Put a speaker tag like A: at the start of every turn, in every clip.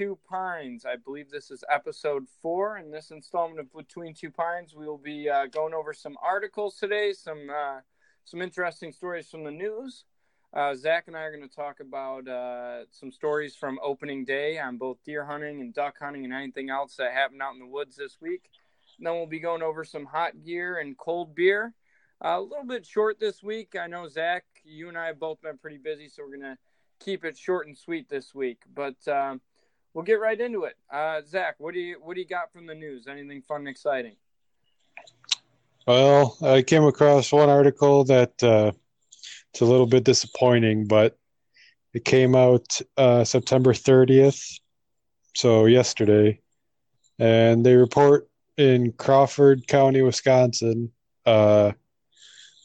A: Two Pines. I believe this is episode four. In this installment of Between Two Pines, we will be uh, going over some articles today, some uh, some interesting stories from the news. Uh, Zach and I are going to talk about uh, some stories from opening day on both deer hunting and duck hunting and anything else that happened out in the woods this week. And then we'll be going over some hot gear and cold beer. Uh, a little bit short this week. I know Zach, you and I have both been pretty busy, so we're going to keep it short and sweet this week. But um, we'll get right into it. Uh, Zach, what do you what do you got from the news? Anything fun and exciting?
B: Well, I came across one article that uh, it's a little bit disappointing, but it came out uh, September 30th, so yesterday, and they report in Crawford County, Wisconsin, uh,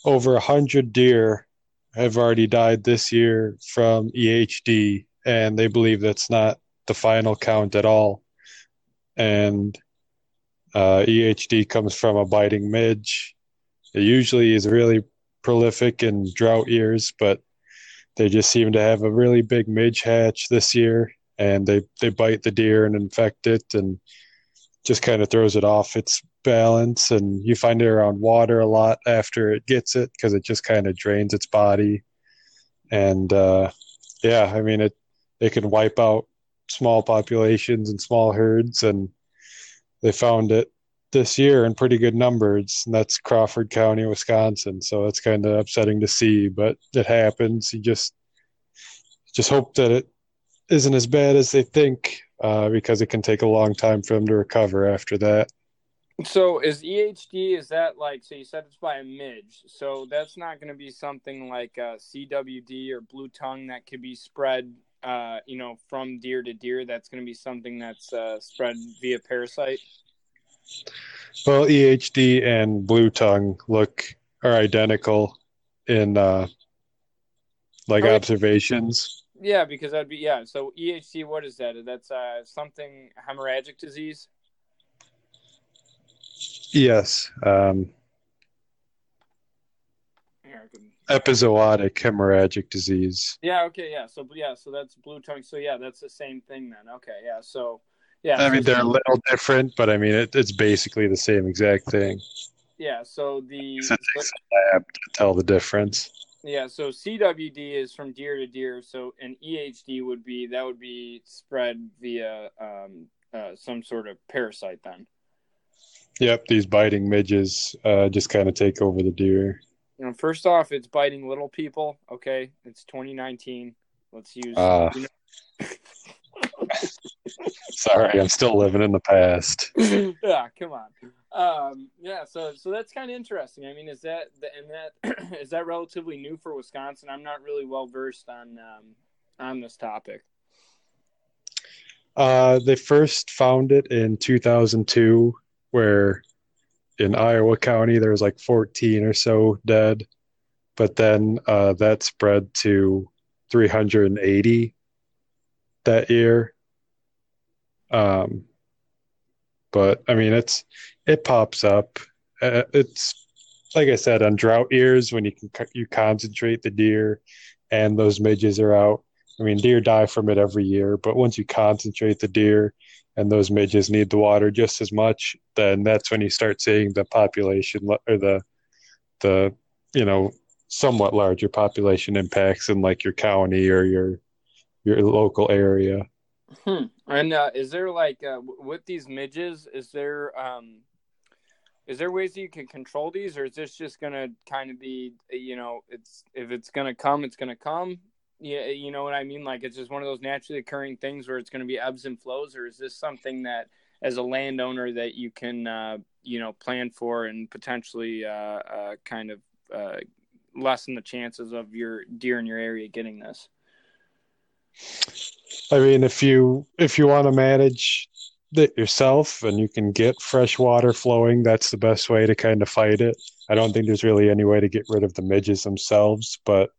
B: over a hundred deer have already died this year from EHD, and they believe that's not the final count at all. And uh, EHD comes from a biting midge. It usually is really prolific in drought years, but they just seem to have a really big midge hatch this year, and they they bite the deer and infect it, and just kind of throws it off its balance. And you find it around water a lot after it gets it because it just kind of drains its body. And uh, yeah, I mean it it can wipe out small populations and small herds, and they found it this year in pretty good numbers. And that's Crawford County, Wisconsin. So it's kind of upsetting to see, but it happens. You just just hope that it isn't as bad as they think, uh, because it can take a long time for them to recover after that.
A: So is EHD is that like so you said it's by a midge so that's not going to be something like uh, CWD or blue tongue that could be spread uh, you know from deer to deer that's going to be something that's uh, spread via parasite.
B: Well, EHD and blue tongue look are identical in uh, like oh, observations.
A: Yeah, because that'd be yeah. So EHD, what is that? That's uh, something hemorrhagic disease.
B: Yes. Um, epizootic hemorrhagic disease.
A: Yeah. Okay. Yeah. So yeah. So that's blue tongue. So yeah, that's the same thing then. Okay. Yeah. So yeah.
B: I
A: so
B: mean, they're a little different, but I mean, it, it's basically the same exact thing.
A: Yeah. So the
B: it takes a lab to tell the difference.
A: Yeah. So CWD is from deer to deer. So an EHD would be that would be spread via um, uh, some sort of parasite then.
B: Yep, these biting midges uh, just kind of take over the deer.
A: You know, first off, it's biting little people. Okay, it's 2019. Let's use. Uh, you know...
B: sorry, I'm still living in the past.
A: yeah, come on. Um, yeah, so so that's kind of interesting. I mean, is that and that is that relatively new for Wisconsin? I'm not really well versed on um, on this topic.
B: Uh, they first found it in 2002 where in Iowa County there was like 14 or so dead, but then uh, that spread to 380 that year. Um, but I mean, it's it pops up. Uh, it's like I said on drought years when you can you concentrate the deer, and those midges are out. I mean, deer die from it every year, but once you concentrate the deer and those midges need the water just as much, then that's when you start seeing the population or the the you know somewhat larger population impacts in like your county or your your local area.
A: Hmm. And uh, is there like uh, with these midges? Is there um, is there ways that you can control these, or is this just gonna kind of be you know it's if it's gonna come, it's gonna come, yeah, you know what I mean? Like it's just one of those naturally occurring things where it's going to be ebbs and flows, or is this something that, as a landowner, that you can, uh, you know, plan for and potentially uh, uh, kind of uh, lessen the chances of your deer in your area getting this?
B: I mean, if you if you want to manage it yourself and you can get fresh water flowing, that's the best way to kind of fight it. I don't think there's really any way to get rid of the midges themselves, but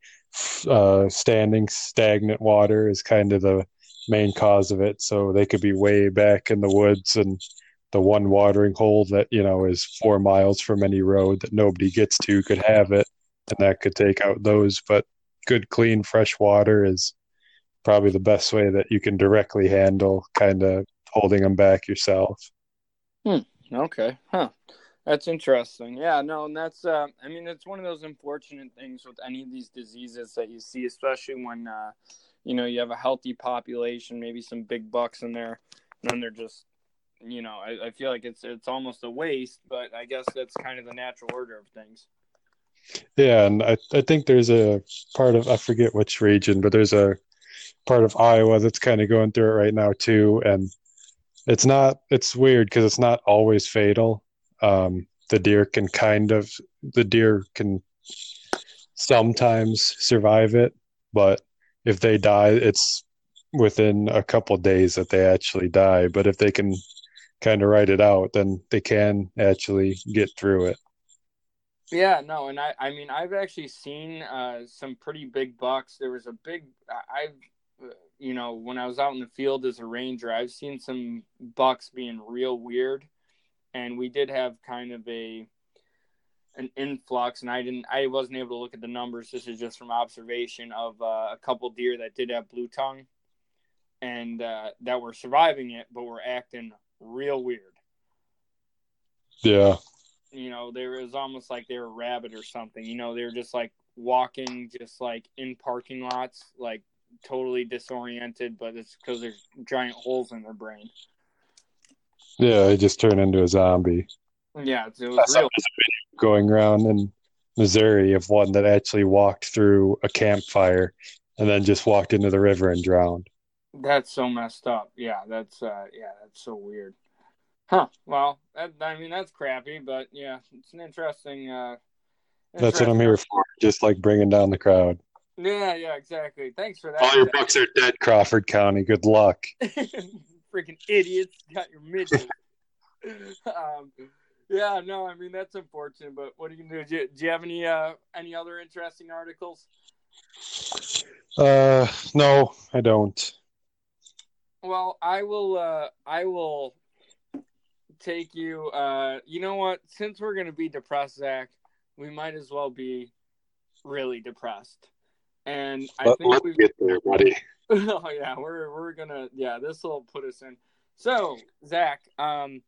B: uh, standing stagnant water is kind of the main cause of it. So they could be way back in the woods and the one watering hole that you know is four miles from any road that nobody gets to could have it, and that could take out those. But good, clean, fresh water is probably the best way that you can directly handle kind of holding them back yourself.
A: Hmm. Okay. Huh. That's interesting. Yeah, no, and that's uh I mean it's one of those unfortunate things with any of these diseases that you see, especially when uh you know you have a healthy population, maybe some big bucks in there, and then they're just you know, I, I feel like it's it's almost a waste, but I guess that's kind of the natural order of things.
B: Yeah, and I, I think there's a part of I forget which region, but there's a part of Iowa that's kind of going through it right now too, and it's not it's weird because it's not always fatal. Um, the deer can kind of the deer can sometimes survive it, but if they die, it's within a couple days that they actually die. But if they can kind of write it out, then they can actually get through it.
A: Yeah, no, and I, I mean, I've actually seen uh, some pretty big bucks. There was a big, I've, you know, when I was out in the field as a ranger, I've seen some bucks being real weird, and we did have kind of a, an influx, and I didn't, I wasn't able to look at the numbers. This is just from observation of uh, a couple deer that did have blue tongue, and uh, that were surviving it, but were acting real weird.
B: Yeah.
A: You know, they was almost like they were a rabbit or something. You know, they were just like walking, just like in parking lots, like totally disoriented, but it's because there's giant holes in their brain.
B: Yeah, they just turned into a zombie.
A: Yeah, it was real.
B: Going around in Missouri of one that actually walked through a campfire and then just walked into the river and drowned.
A: That's so messed up. Yeah, that's uh yeah, that's so weird. Huh. Well, that, I mean that's crappy, but yeah, it's an interesting uh
B: That's what I'm here for, just like bringing down the crowd.
A: Yeah, yeah, exactly. Thanks for that.
B: All your bucks are dead, Crawford County. Good luck.
A: Freaking idiots got your midget. um, yeah, no, I mean that's unfortunate, but what are you gonna do? Do you, do you have any uh any other interesting articles?
B: Uh, no, I don't.
A: Well, I will. Uh, I will take you. Uh, you know what? Since we're gonna be depressed, Zach, we might as well be really depressed. And I
B: Let,
A: think
B: let's
A: we.
B: get there, buddy.
A: oh yeah, we're we're gonna. Yeah, this will put us in. So Zach, um,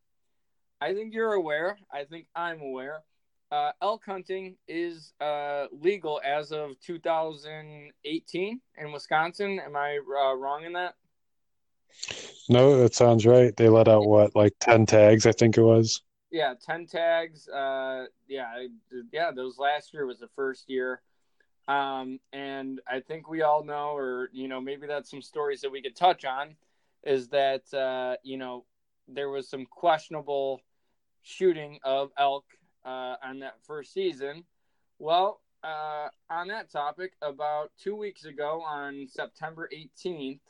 A: I think you're aware. I think I'm aware. Uh, elk hunting is uh, legal as of 2018 in Wisconsin. Am I uh, wrong in that?
B: No, that sounds right. They let out what, like ten tags, I think it was.
A: Yeah, ten tags. Uh, yeah, yeah. Those last year was the first year, um, and I think we all know, or you know, maybe that's some stories that we could touch on. Is that uh, you know there was some questionable shooting of elk uh, on that first season. Well, uh, on that topic, about two weeks ago on September 18th,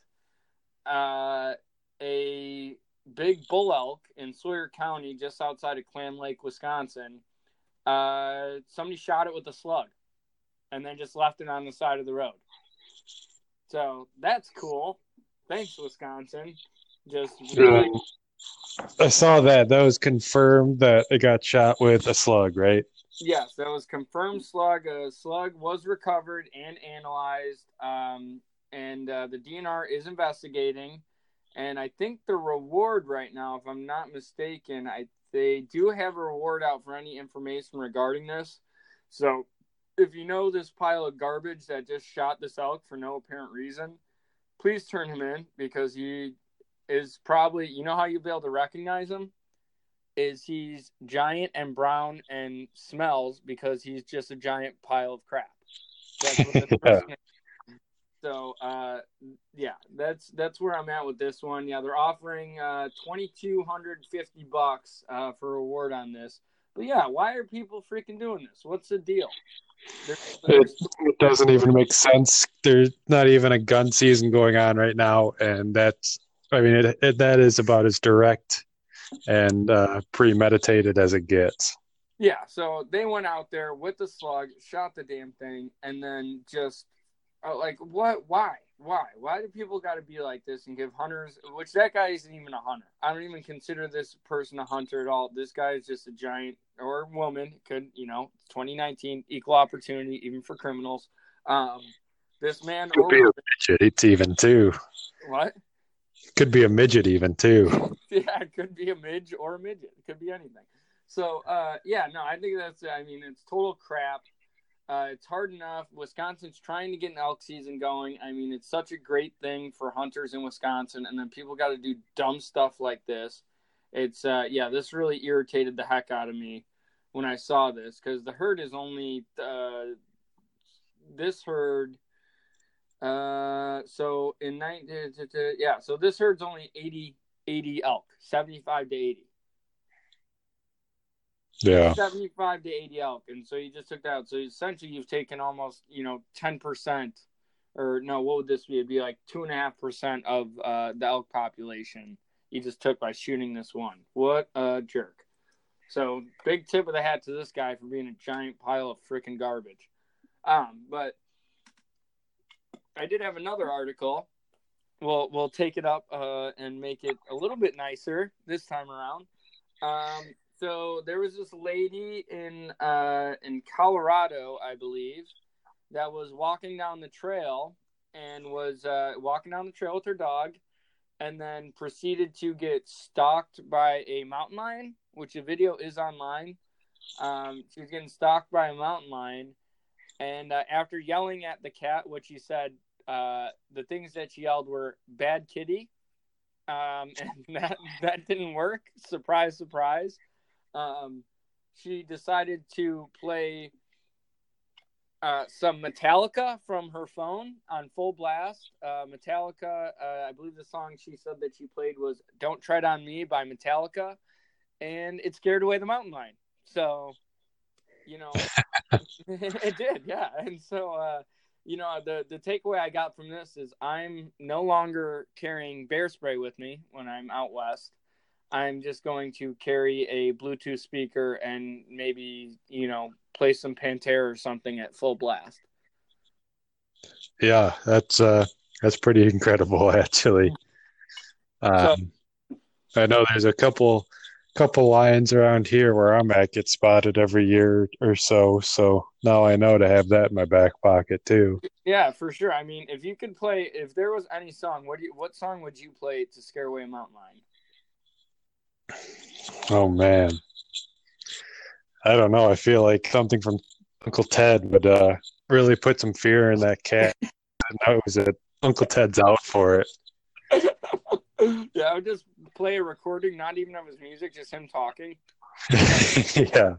A: uh, a big bull elk in Sawyer County, just outside of Clam Lake, Wisconsin. Uh, somebody shot it with a slug, and then just left it on the side of the road. So that's cool. Thanks, Wisconsin. Just really,
B: I saw that. That was confirmed that it got shot with a slug, right?
A: yes, that was confirmed. Slug. A slug was recovered and analyzed. Um, and uh, the DNR is investigating. And I think the reward right now, if I'm not mistaken, I they do have a reward out for any information regarding this. So if you know this pile of garbage that just shot this elk for no apparent reason, please turn him in because he is probably you know how you'll be able to recognize him is he's giant and brown and smells because he's just a giant pile of crap. That's what the
B: Yeah.
A: so uh, yeah, that's that's where I'm at with this one. Yeah, they're offering uh, twenty two hundred fifty bucks uh, for a reward on this. But yeah, why are people freaking doing this? What's the deal? There's,
B: It, it doesn't even make sense. There's not even a gun season going on right now, and that's, I mean, it, it that is about as direct and uh, premeditated as it gets.
A: yeah, so they went out there with the slug, shot the damn thing, and then just uh, like what? Why? Why? Why do people got to be like this and give hunters? Which that guy isn't even a hunter. I don't even consider this person a hunter at all. This guy is just a giant or woman. Could you know? 2019, equal opportunity even for criminals. Um, This man
B: Could be a midget. It's even too.
A: what?
B: Could be a midget even too.
A: Yeah, it could be a midge or a midget. It could be anything. So, uh, yeah, no, I think that's. I mean, it's total crap. Uh, it's hard enough. Wisconsin's trying to get an elk season going. I mean, it's such a great thing for hunters in Wisconsin, and then people got to do dumb stuff like this. It's uh, yeah, this really irritated the heck out of me when I saw this because the herd is only uh, this herd. Uh, so in 19, yeah, so this herd's only 80, 80 elk, 75 to 80.
B: Yeah.
A: 75 to 80 elk. And so you just took that out. So essentially you've taken almost, you know, 10% or no, what would this be? It'd be like two and a half percent of uh, the elk population you just took by shooting this one. What a jerk. So big tip of the hat to this guy for being a giant pile of freaking garbage. Um, but I did have another article. We'll we'll take it up uh, and make it a little bit nicer this time around. Um, so there was this lady in uh, in Colorado, I believe, that was walking down the trail and was uh, walking down the trail with her dog, and then proceeded to get stalked by a mountain lion, which the video is online. Um, she was getting stalked by a mountain lion, and uh, after yelling at the cat, which she said uh, the things that she yelled were "bad kitty," um, and that that didn't work. Surprise, surprise. Um, she decided to play uh, some Metallica from her phone on full blast. Uh, Metallica, uh, I believe the song she said that she played was "Don't Tread on Me" by Metallica, and it scared away the mountain lion. So, you know, it did, yeah. And so, uh, you know, the the takeaway I got from this is I'm no longer carrying bear spray with me when I'm out west. I'm just going to carry a Bluetooth speaker and maybe, you know, play some Pantera or something at full blast.
B: Yeah, that's uh that's pretty incredible actually. Um, I know there's a couple couple lions around here where I'm at get spotted every year or so, so now I know to have that in my back pocket too.
A: Yeah, for sure. I mean, if you could play if there was any song, what do you what song would you play to scare away a mountain lion?
B: Oh man. I don't know. I feel like something from Uncle Ted would uh, really put some fear in that cat. I was that Uncle Ted's out for it.
A: yeah, I would just play a recording, not even of his music, just him talking.
B: yeah.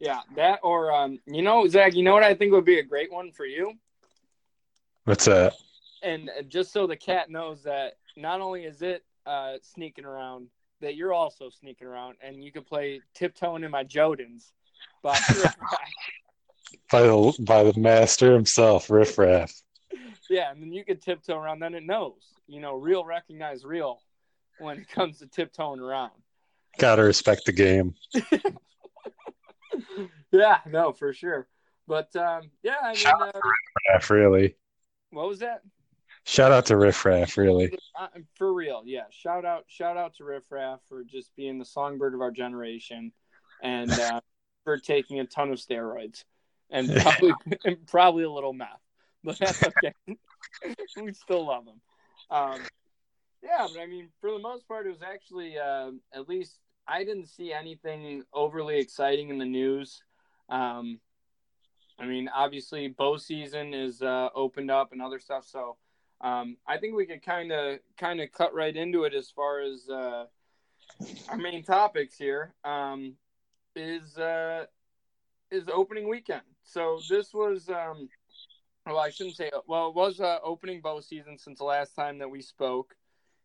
A: Yeah, that or um, you know, Zach, you know what I think would be a great one for you?
B: What's that?
A: And just so the cat knows that not only is it uh, sneaking around, that you're also sneaking around, and you can play "Tiptoeing in My Jodens" by
B: by the by the master himself, Riff Raff.
A: Yeah, and then you could tiptoe around. Then it knows, you know, real recognize real when it comes to tiptoeing around.
B: Gotta respect the game.
A: yeah, no, for sure. But um, yeah, I mean, uh,
B: Raff, really.
A: What was that?
B: Shout out to Riff Raff, really.
A: Uh, for real, yeah. Shout out, shout out to Riff Raff for just being the songbird of our generation, and uh, for taking a ton of steroids and probably and probably a little meth, but that's okay. we still love him. Um, yeah, but I mean, for the most part, it was actually uh, at least I didn't see anything overly exciting in the news. Um, I mean, obviously, bow season is uh, opened up and other stuff, so um, I think we could kind of kind of cut right into it as far as uh, our main topics here. Um, is uh, is opening weekend. So this was um, well, I shouldn't say well, it was uh, opening bow season since the last time that we spoke,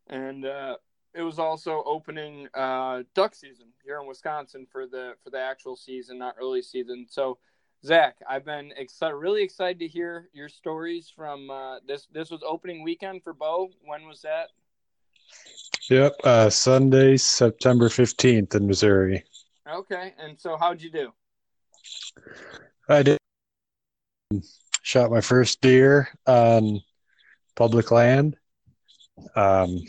A: and uh, it was also opening uh, duck season here in Wisconsin for the for the actual season, not early season. So Zach, I've been excited, really excited to hear your stories from uh, this. This was opening weekend for bow. When was that?
B: Yep, uh, Sunday, September fifteenth in Missouri.
A: Okay, and so how'd you do?
B: I did shot my first deer on public land. Um,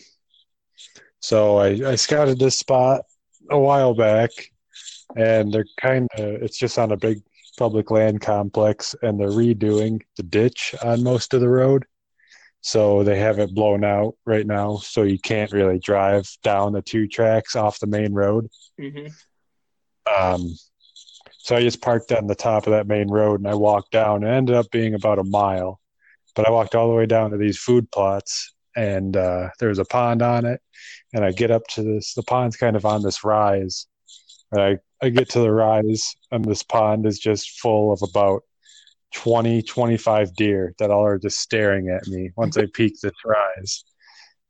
B: so I, I scouted this spot a while back, and they're kind of it's just on a big public land complex, and they're redoing the ditch on most of the road. So they have it blown out right now, so you can't really drive down the two tracks off the main road.
A: Mm-hmm.
B: Um, so I just parked on the top of that main road and I walked down. It ended up being about a mile, but I walked all the way down to these food plots and uh, there was a pond on it. And I get up to this, the pond's kind of on this rise. And I, I get to the rise and this pond is just full of about 20, 25 deer that all are just staring at me once I peak this rise.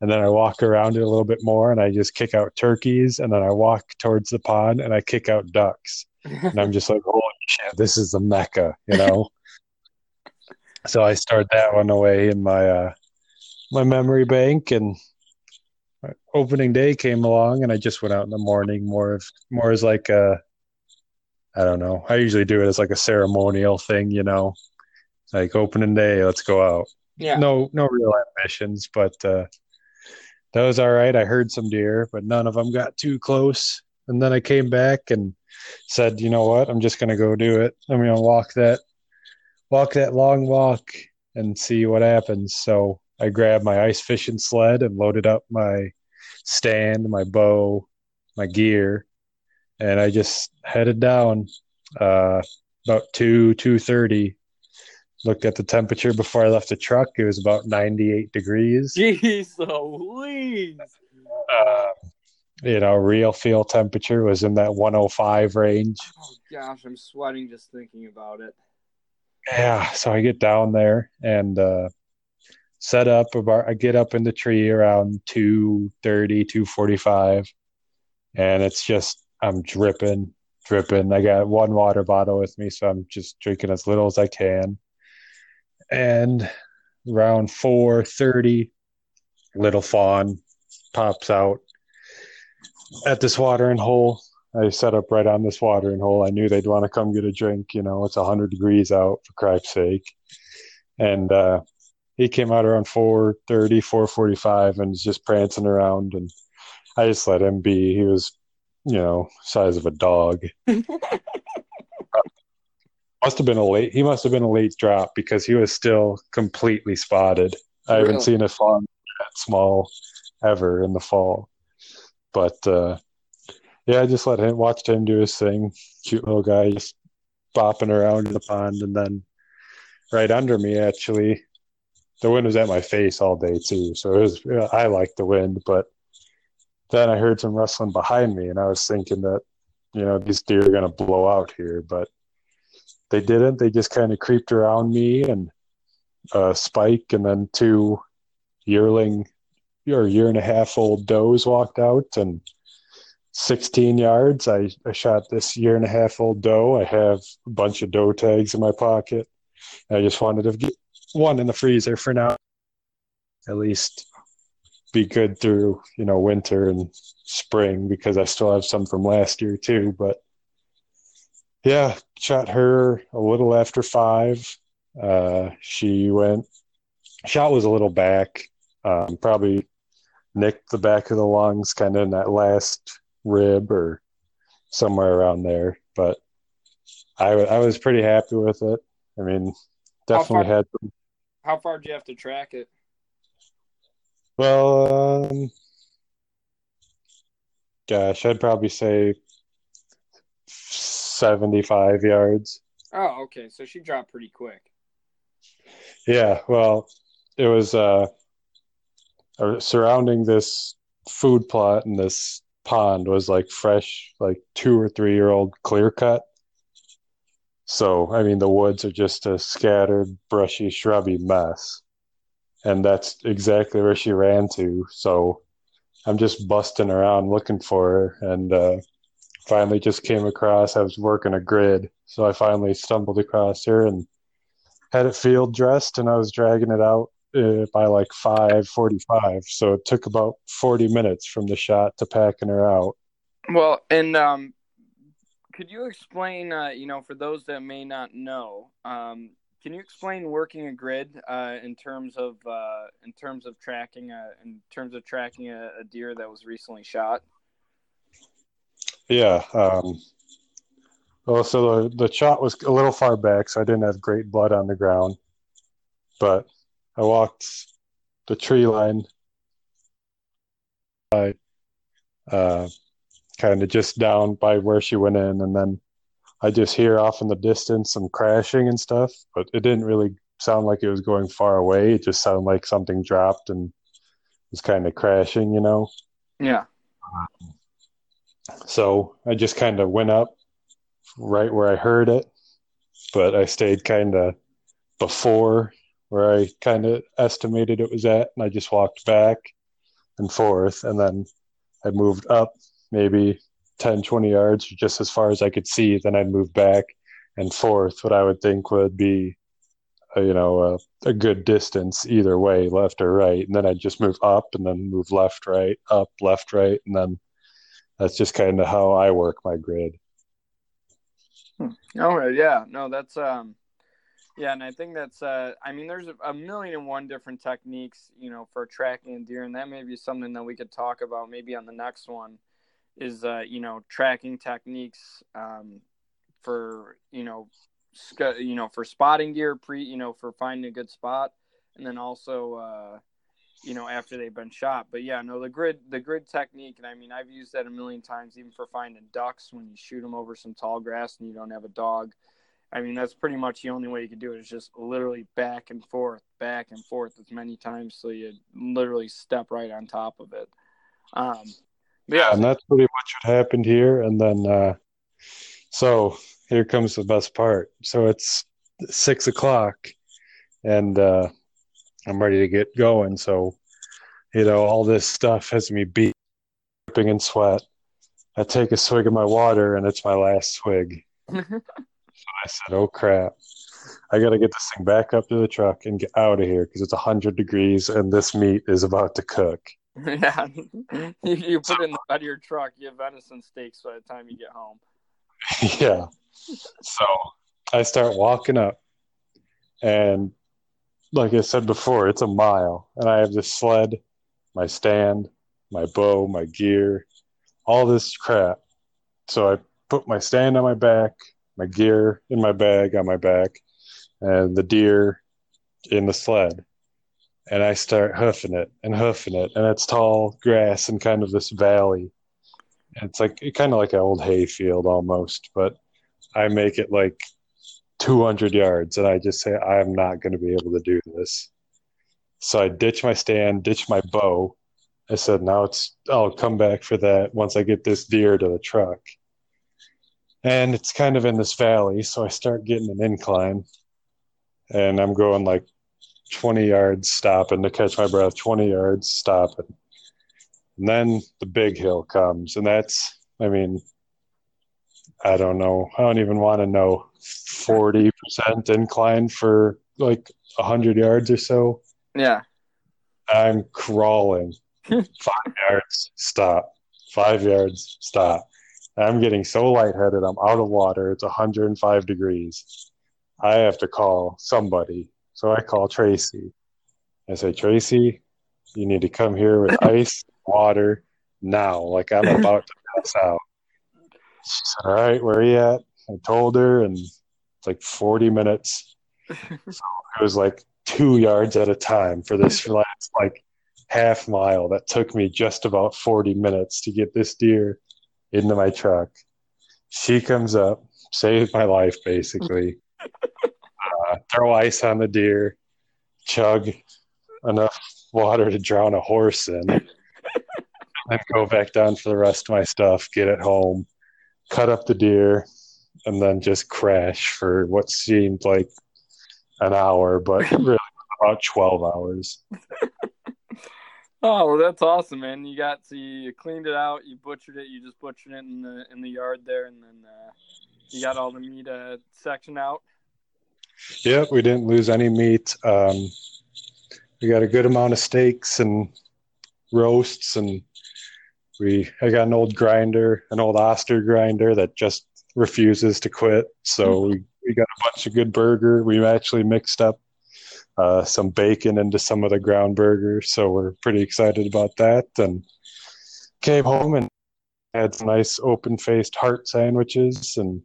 B: And then I walk around it a little bit more and I just kick out turkeys. And then I walk towards the pond and I kick out ducks. And I'm just like, holy shit, this is the mecca, you know? so I start that one away in my, uh, my memory bank and opening day came along and I just went out in the morning more of more as like a I don't know. I usually do it as like a ceremonial thing, you know. Like opening day, let's go out.
A: Yeah.
B: No no real ambitions, but uh that was all right. I heard some deer, but none of them got too close. And then I came back and said, "You know what? I'm just going to go do it. I'm going to walk that walk that long walk and see what happens." So, I grabbed my ice fishing sled and loaded up my stand, my bow, my gear, and I just headed down uh, about two two thirty. Looked at the temperature before I left the truck. It was about ninety eight degrees.
A: Jeez Louise.
B: Uh, you know, real feel temperature was in that one hundred five range.
A: Oh gosh, I'm sweating just thinking about it.
B: Yeah, so I get down there and uh, set up about. I get up in the tree around 230, 245, and it's just I'm dripping, dripping. I got one water bottle with me, so I'm just drinking as little as I can. And around 4:30, little fawn pops out at this watering hole. I set up right on this watering hole. I knew they'd want to come get a drink. You know, it's 100 degrees out for Christ's sake. And uh, he came out around 4.30, 4.45 and was just prancing around. And I just let him be. He was, you know, size of a dog. must have been a late. He must have been a late drop because he was still completely spotted. I haven't seen a fawn that small ever in the fall. But uh, yeah, I just let him watched him do his thing. Cute little guy, just bopping around in the pond, and then right under me, actually, the wind was at my face all day too. So it was. I liked the wind, but then I heard some rustling behind me, and I was thinking that you know these deer are gonna blow out here, but they didn't. They just kind of creeped around me and uh, Spike, and then two yearling or year and a half old does walked out and 16 yards. I, I shot this year and a half old doe. I have a bunch of doe tags in my pocket. I just wanted to get one in the freezer for now. At least be good through, you know, winter and spring because I still have some from last year too. But yeah, shot her a little after five. Uh, she went, shot was a little back, um, probably nicked the back of the lungs, kind of in that last rib or somewhere around there. But I, I was pretty happy with it. I mean, definitely had some
A: How far do you have to track it?
B: Well, um, gosh, I'd probably say 75 yards.
A: Oh, okay. So she dropped pretty quick.
B: Yeah, well, it was uh, uh, surrounding this food plot and this pond was like fresh, like two or three year old clear cut. So, I mean, the woods are just a scattered, brushy, shrubby mess. And that's exactly where she ran to. So I'm just busting around looking for her and uh, finally just came across. I was working a grid. So I finally stumbled across her and had it field dressed and I was dragging it out uh, by like 5:45 so it took about 40 minutes from the shot to packing her out
A: Well, and um, could you explain, uh, you know, for those that may not know, um, can you explain working a grid uh, in terms of uh, in terms of tracking a, in terms of tracking a, a deer that was recently shot?
B: yeah um, Well, so the, the shot was a little far back, so I didn't have great blood on the ground. But I walked the tree line by uh, kind of just down by where she went in, and then I just hear off in the distance some crashing and stuff, but it didn't really sound like it was going far away. It just sounded like something dropped and was kind of crashing, you know?
A: Yeah.
B: So I just kind of went up right where I heard it, but I stayed kind of before where I kind of estimated it was at, and I just walked back and forth, and then I moved up maybe 10, 20 yards, just as far as I could see. Then I'd move back and forth, what I would think would be, a, you know, a, a, good distance either way, left or right. And then I'd just move up and then move left, right, up, left, right. And then that's just kind of how I work my grid.
A: Hmm. All right. Yeah. No, that's, um, yeah, and I think that's uh I mean there's a, million and one different techniques, you know, for tracking deer and that may be something that we could talk about maybe on the next one is uh, you know, tracking techniques um for, you know, sc- you know, for spotting gear pre, you know, for finding a good spot. And then also uh you know after they've been shot. But yeah no the grid the grid technique and i mean i've used that a million times even for finding ducks when you shoot them over some tall grass and you don't have a dog. I mean, that's pretty much the only way you can do it is just literally back and forth, back and forth as many times. So you literally step right on top of it. Um,
B: yeah, and that's pretty much what happened here. And then, uh, so here comes the best part. So it's six o'clock, and uh, I'm ready to get going. So, you know, all this stuff has me beat, dripping in sweat. I take a swig of my water, and it's my last swig. So I said, "Oh crap! I got to get this thing back up to the truck and get out of here because it's hundred degrees and this meat is about to cook."
A: Yeah, you, you put it in the bed of your truck. You have venison steaks by the time you get home.
B: yeah. So I start walking up, and like I said before, it's a mile, and I have this sled, my stand, my bow, my gear, all this crap. So I put my stand on my back, my gear in my bag on my back, and the deer in the sled. And I start hoofing it and hoofing it, and it's tall grass and kind of this valley. It's like kind of like an old hayfield almost, but I make it like 200 yards, and I just say I'm not going to be able to do this. So I ditch my stand, ditch my bow. I said, now it's I'll come back for that once I get this deer to the truck and it's kind of in this valley so i start getting an incline and i'm going like 20 yards stopping to catch my breath 20 yards stopping and then the big hill comes and that's i mean i don't know i don't even want to know 40% incline for like 100 yards or so
A: yeah
B: i'm crawling five yards stop five yards stop I'm getting so lightheaded. I'm out of water. It's 105 degrees. I have to call somebody. So I call Tracy. I say, Tracy, you need to come here with ice, water now. Like I'm about to pass out. She said, All right, where are you at? I told her, and it's like 40 minutes. so it was like two yards at a time for this last like half mile that took me just about 40 minutes to get this deer into my truck. She comes up, saved my life basically. Throw ice on the deer, chug enough water to drown a horse in, and go back down for the rest of my stuff, get it home, cut up the deer, and then just crash for what seemed like an hour, but really about 12 hours.
A: Oh well, that's awesome, man! You got so you cleaned it out, you butchered it, you just butchered it in the in the yard there, and then uh, you got all the meat uh, section out.
B: Yep, we didn't lose any meat. Um, we got a good amount of steaks and roasts, and we I got an old grinder, an old Oster grinder that just refuses to quit. So mm-hmm. we, we got a bunch of good burger. We actually mixed up uh, some bacon into some of the ground burgers. So we're pretty excited about that. And came home and had some nice open faced heart sandwiches and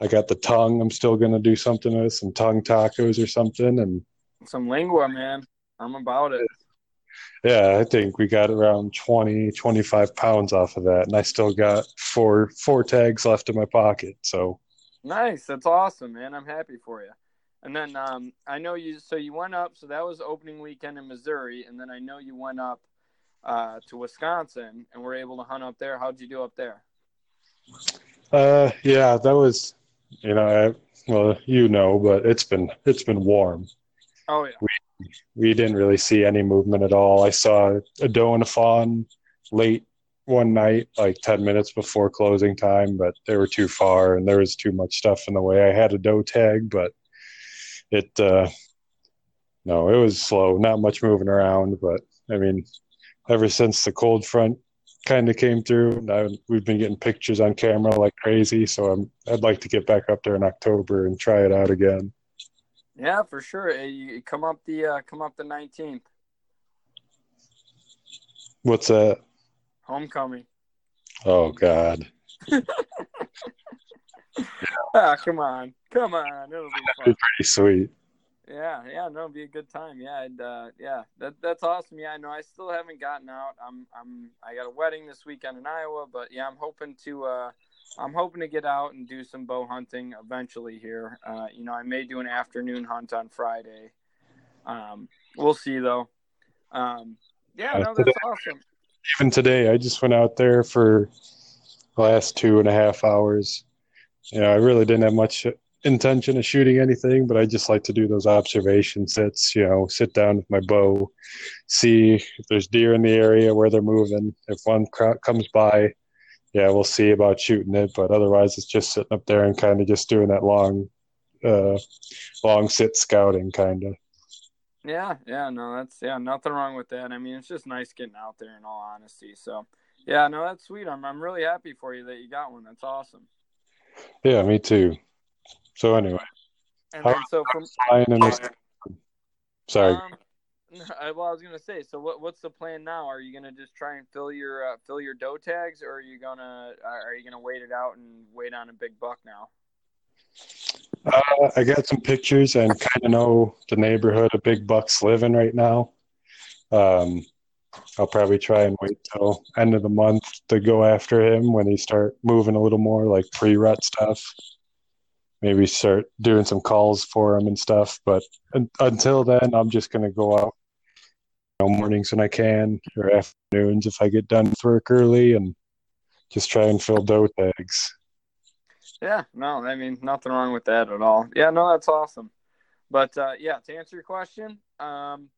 B: I got the tongue. I'm still gonna do something with some tongue tacos or something, and
A: some lingua, man. I'm about it.
B: Yeah, I think we got around 20, 25 pounds off of that, and I still got four four tags left in my pocket. So
A: nice. That's awesome, man. I'm happy for you. And then um, I know you. So you went up. So that was opening weekend in Missouri, and then I know you went up uh, to Wisconsin and were able to hunt up there. How'd you do up there?
B: Uh, yeah, that was, you know, I, well, you know, but it's been it's been warm.
A: Oh yeah.
B: We, we didn't really see any movement at all. I saw a doe and a fawn late one night, like 10 minutes before closing time, but they were too far and there was too much stuff in the way. I had a doe tag, but it, uh, no, it was slow, not much moving around. But I mean, ever since the cold front kind of came through, I, we've been getting pictures on camera like crazy. So I'm, I'd like to get back up there in October and try it out again.
A: Yeah, for sure. You come up the uh, come up the nineteenth.
B: What's that?
A: Homecoming.
B: Oh God.
A: ah, come on, come on, it'll be fun.
B: pretty sweet.
A: Yeah, yeah, no, it'll be a good time. Yeah, and uh, yeah, that that's awesome. Yeah, I know I still haven't gotten out. I'm I'm I got a wedding this weekend in Iowa, but yeah, I'm hoping to uh, I'm hoping to get out and do some bow hunting eventually here. Uh, you know, I may do an afternoon hunt on Friday. Um, we'll see though. Um, yeah, no, that's awesome.
B: Even today, I just went out there for the last two and a half hours. You know, I really didn't have much intention of shooting anything, but I just like to do those observation sits. You know, sit down with my bow, see if there's deer in the area where they're moving. If one comes by, yeah, we'll see about shooting it, but otherwise it's just sitting up there and kind of just doing that long, uh, long sit scouting kind of.
A: Yeah, yeah, no, that's yeah, nothing wrong with that. I mean, it's just nice getting out there in all honesty. So, yeah, no, that's sweet. I'm I'm really happy for you that you got one. That's awesome.
B: Yeah, me too. So anyway,
A: and then, so from
B: sorry. Um,
A: well, I was gonna say. So, what what's the plan now? Are you gonna just try and fill your uh, fill your doe tags, or are you gonna uh, are you gonna wait it out and wait on a big buck now?
B: Uh, I got some pictures and kind of know the neighborhood of big bucks living right now. Um, I'll probably try and wait till end of the month to go after him when he start moving a little more like pre-rut stuff. Maybe start doing some calls for him and stuff. But until then, I'm just gonna go out know, mornings when I can or afternoons if I get done with work early and just try and fill doe tags.
A: Yeah, no, I mean nothing wrong with that at all. Yeah, no, that's awesome. But uh, yeah, to answer your question, um,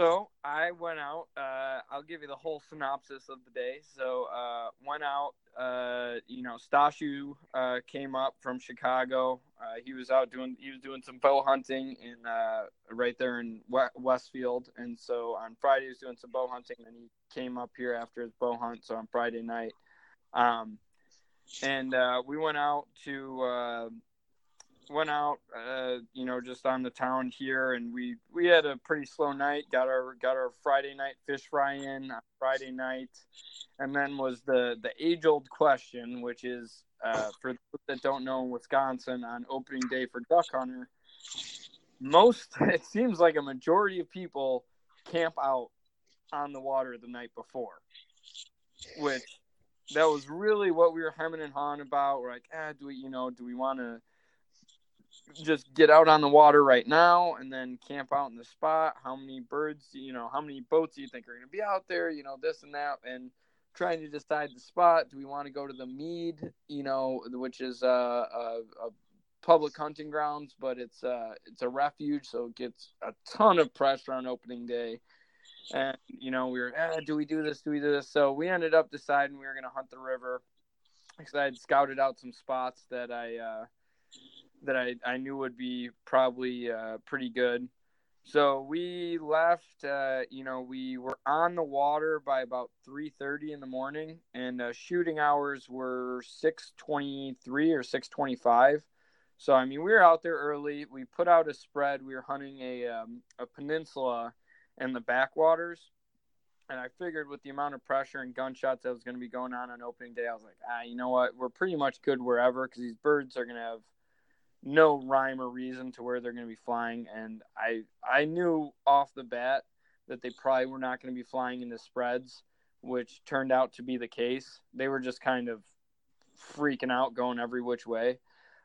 A: so I went out. Uh, I'll give you the whole synopsis of the day. So uh, went out. Uh, you know, Stashu uh, came up from Chicago. Uh, he was out doing. He was doing some bow hunting in uh, right there in Westfield. And so on Friday he was doing some bow hunting. And he came up here after his bow hunt. So on Friday night, um, and we went out to went out, uh, you know, just on the town here, and we we had a pretty slow night. Got our got our Friday night fish fry in on Friday night, and then was the the age old question, which is uh, for those that don't know, in Wisconsin on opening day for duck hunter, most it seems like a majority of people camp out on the water the night before, which that was really what we were hemming and hawing about. We're like, ah, do we, you know, do we want to just get out on the water right now and then camp out in the spot? How many birds, you know, how many boats do you think are going to be out there? You know, this and that, and trying to decide the spot. Do we want to go to the Mead, you know, which is a, a, a public hunting grounds, but it's uh it's a refuge, so it gets a ton of pressure on opening day. And you know, we were, eh, do we do this? Do we do this? So we ended up deciding we were going to hunt the river because I had scouted out some spots that I. Uh, that I, I knew would be probably uh, pretty good. So we left. Uh, you know, we were on the water by about three thirty in the morning, and uh, shooting hours were six twenty three or six twenty five. So I mean, we were out there early. We put out a spread. We were hunting a um, a peninsula and the backwaters, And I figured with the amount of pressure and gunshots that was going to be going on on opening day, I was like, ah, you know what? We're pretty much good wherever because these birds are going to have no rhyme or reason to where they're going to be flying. And I I knew off the bat that they probably were not going to be flying into spreads, which turned out to be the case. They were just kind of freaking out, going every which way.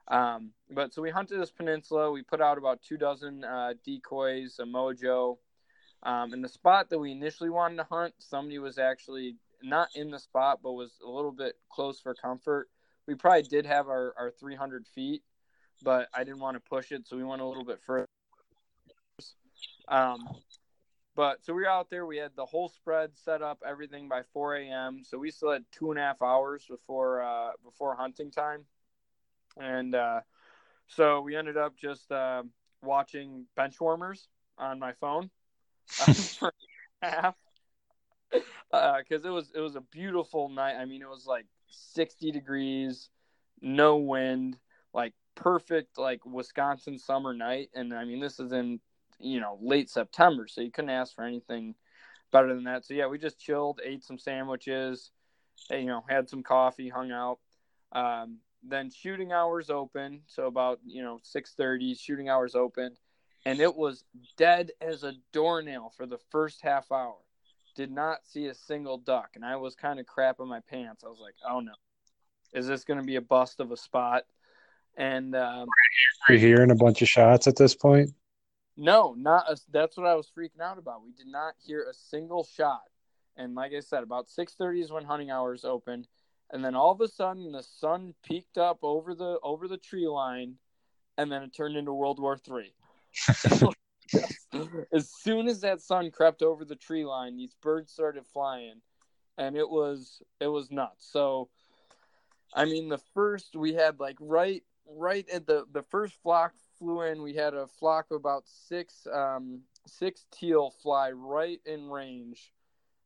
A: Um, but so we hunted this peninsula. We put out about two dozen uh, decoys, a mojo. Um, and the spot that we initially wanted to hunt, somebody was actually not in the spot, but was a little bit close for comfort. We probably did have our, our 300 feet, but I didn't want to push it, so we went a little bit further. Um, but so we were out there. We had the whole spread set up, everything by 4 a.m. So we still had two and a half hours before uh, before hunting time, and uh, so we ended up just uh, watching bench warmers on my phone for half because uh, it was it was a beautiful night. I mean, it was like 60 degrees, no wind, like perfect like Wisconsin summer night. And I mean, this is in you know late September, so you couldn't ask for anything better than that. So yeah, we just chilled, ate some sandwiches, you know, had some coffee, hung out. Um, then shooting hours open, so about you know six thirty, shooting hours open, and it was dead as a doornail for the first half hour. Did not see a single duck, and I was kind of crapping my pants. I was like, "Oh no, is this going to be a bust of a spot?" And um,
B: are hearing a bunch of shots at this point?
A: No, not a, that's what I was freaking out about. We did not hear a single shot. And like I said, about 6:30 is when hunting hours opened, and then all of a sudden the sun peaked up over the over the tree line, and then it turned into World War Three. as soon as that sun crept over the tree line, these birds started flying, and it was it was nuts. So, I mean, the first we had like right right at the the first flock flew in, we had a flock of about six um, six teal fly right in range,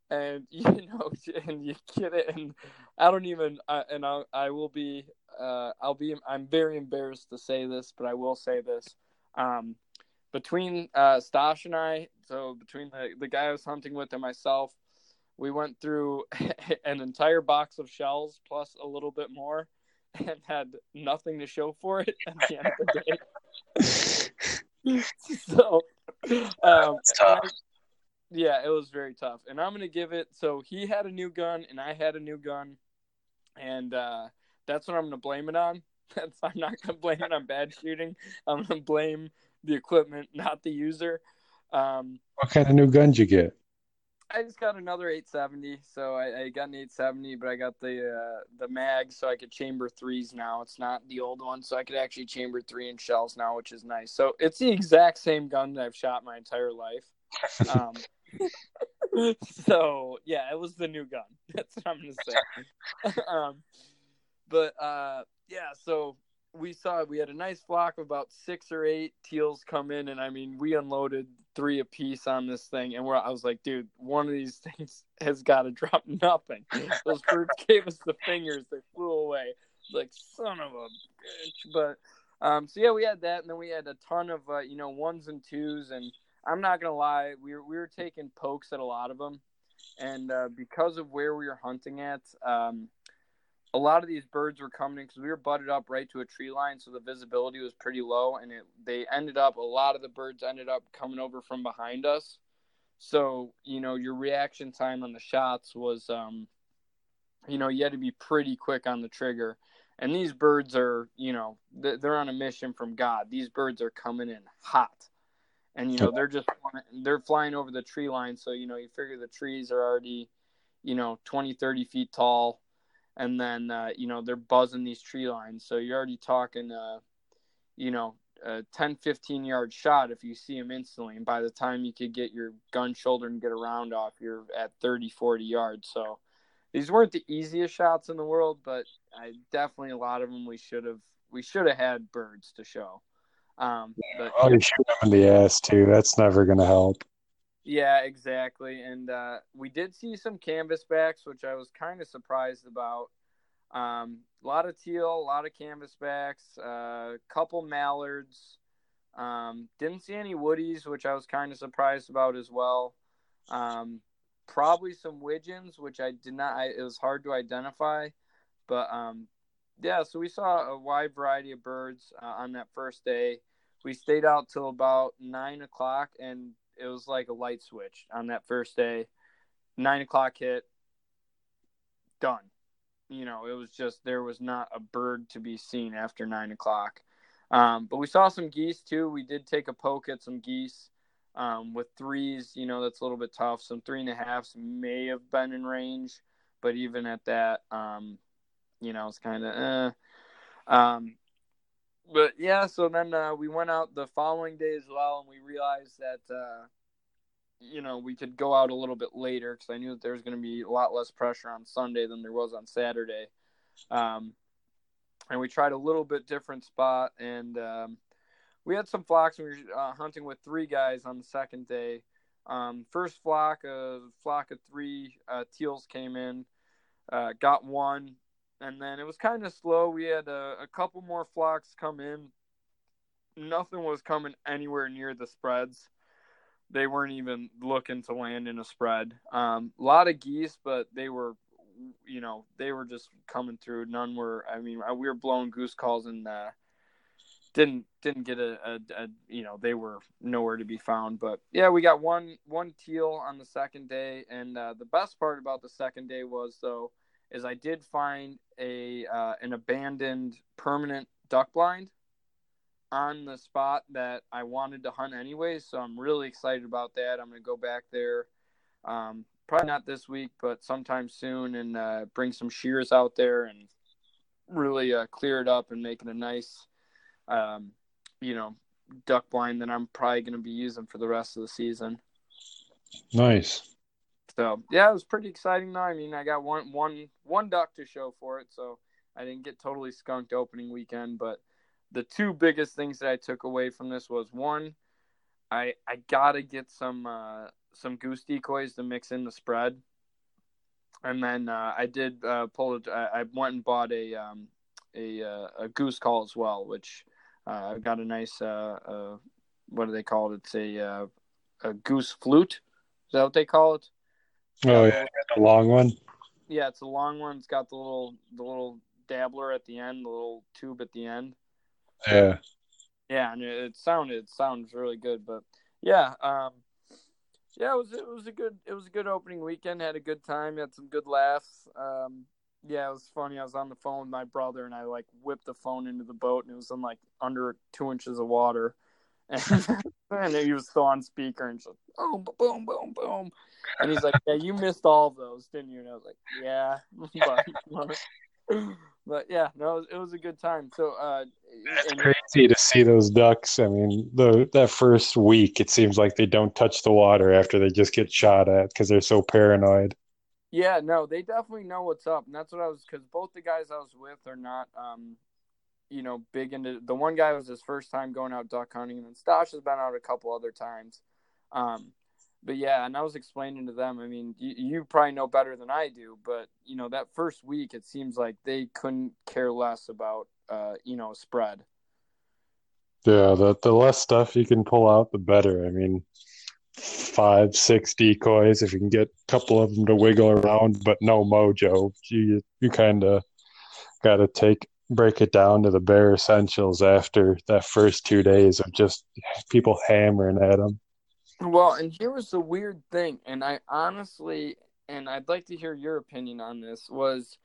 A: and you know, and you get it, and I don't even, uh, and I, I will be, uh, I'll be, I'm very embarrassed to say this, but I will say this. Um, between uh, Stash and I, so between the, the guy I was hunting with and myself, we went through an entire box of shells plus a little bit more and had nothing to show for it at the end of the day. so, um, I, yeah, it was very tough. And I'm going to give it so he had a new gun and I had a new gun. And uh, that's what I'm going to blame it on. That's, I'm not going to blame it on bad shooting. I'm going to blame the equipment, not the user. Um,
B: what kind of new gun did you get?
A: I just got another 870, so I, I, got an 870, but I got the uh, the mag, so I could chamber threes now. It's not the old one, so I could actually chamber three inch shells now, which is nice. So it's the exact same gun that I've shot my entire life. Um, so yeah, it was the new gun. That's what I'm gonna say. um, but uh, yeah, so we saw we had a nice flock of about six or eight teals come in, and I mean we unloaded three a piece on this thing, and where I was like, dude, one of these things has got to drop nothing. Those birds gave us the fingers; they flew away. Like son of a bitch. But um, so yeah, we had that, and then we had a ton of uh, you know ones and twos, and I'm not gonna lie, we were we were taking pokes at a lot of them, and uh, because of where we were hunting at. Um, a lot of these birds were coming in because we were butted up right to a tree line, so the visibility was pretty low, and it, they ended up a lot of the birds ended up coming over from behind us. So you know your reaction time on the shots was, um, you know, you had to be pretty quick on the trigger. And these birds are, you know, they're on a mission from God. These birds are coming in hot, and you know they're just they're flying over the tree line. So you know you figure the trees are already, you know, 20, 30 feet tall and then uh, you know they're buzzing these tree lines so you're already talking uh, you know a 10 15 yard shot if you see them instantly and by the time you could get your gun shoulder and get a round off you're at 30 40 yards so these weren't the easiest shots in the world but I definitely a lot of them we should have we should have had birds to show um, but,
B: oh, you shoot them in the ass too. That's never going to help.
A: Yeah, exactly. And uh, we did see some canvasbacks, which I was kind of surprised about. Um, a lot of teal, a lot of canvasbacks, a uh, couple mallards. Um, didn't see any woodies, which I was kind of surprised about as well. Um, probably some widgeons, which I did not. I, it was hard to identify, but um, yeah. So we saw a wide variety of birds uh, on that first day. We stayed out till about nine o'clock, and it was like a light switch on that first day. Nine o'clock hit, done. You know, it was just there was not a bird to be seen after nine o'clock. Um, but we saw some geese too. We did take a poke at some geese um, with threes. You know, that's a little bit tough. Some three and a halfs may have been in range, but even at that, um, you know, it's kind of. Eh. Um, but yeah, so then uh, we went out the following day as well, and we realized that uh, you know we could go out a little bit later because I knew that there was going to be a lot less pressure on Sunday than there was on Saturday. Um, and we tried a little bit different spot, and um, we had some flocks. And we were uh, hunting with three guys on the second day. Um, first flock, a flock of three uh, teals came in, uh, got one, and then it was kind of slow. We had a, a couple more flocks come in. Nothing was coming anywhere near the spreads. They weren't even looking to land in a spread. Um, a lot of geese, but they were, you know, they were just coming through. None were. I mean, we were blowing goose calls and uh, didn't didn't get a, a, a, you know they were nowhere to be found but yeah we got one one teal on the second day and uh, the best part about the second day was though is I did find a uh, an abandoned permanent duck blind on the spot that I wanted to hunt anyway. So I'm really excited about that. I'm going to go back there, um, probably not this week, but sometime soon, and uh, bring some shears out there and really uh, clear it up and make it a nice, um, you know, duck blind that I'm probably going to be using for the rest of the season.
B: Nice.
A: So yeah, it was pretty exciting though. I mean, I got one one one duck to show for it, so I didn't get totally skunked opening weekend. But the two biggest things that I took away from this was one, I I gotta get some uh, some goose decoys to mix in the spread, and then uh, I did uh, pull it. I, went and bought a um, a uh, a goose call as well, which uh, I got a nice uh, what do they call it? It's a a goose flute. Is that what they call it?
B: Oh yeah, the long one.
A: Yeah, it's a long one. It's got the little the little dabbler at the end, the little tube at the end.
B: Yeah.
A: Yeah, and it, it sounded it sounds really good, but yeah, um, yeah, it was it was a good it was a good opening weekend. Had a good time. Had some good laughs. Um, yeah, it was funny. I was on the phone with my brother, and I like whipped the phone into the boat, and it was in like under two inches of water. And, and he was still on speaker, and just boom, boom, boom, boom. And he's like, "Yeah, you missed all of those, didn't you?" And I was like, "Yeah," but, but yeah, no, it was, it was, a good time. So uh,
B: it's and, crazy to see those ducks. I mean, the that first week, it seems like they don't touch the water after they just get shot at because they're so paranoid.
A: Yeah, no, they definitely know what's up, and that's what I was because both the guys I was with are not, um, you know, big into. The one guy was his first time going out duck hunting, and then Stash has been out a couple other times. Um, but yeah, and I was explaining to them. I mean, you, you, probably know better than I do, but you know that first week, it seems like they couldn't care less about uh, you know spread.
B: Yeah, the the less stuff you can pull out, the better. I mean, five, six decoys if you can get a couple of them to wiggle around, but no mojo. You you kind of got to take break it down to the bare essentials after that first two days of just people hammering at them.
A: Well, and here was the weird thing, and I honestly, and I'd like to hear your opinion on this, was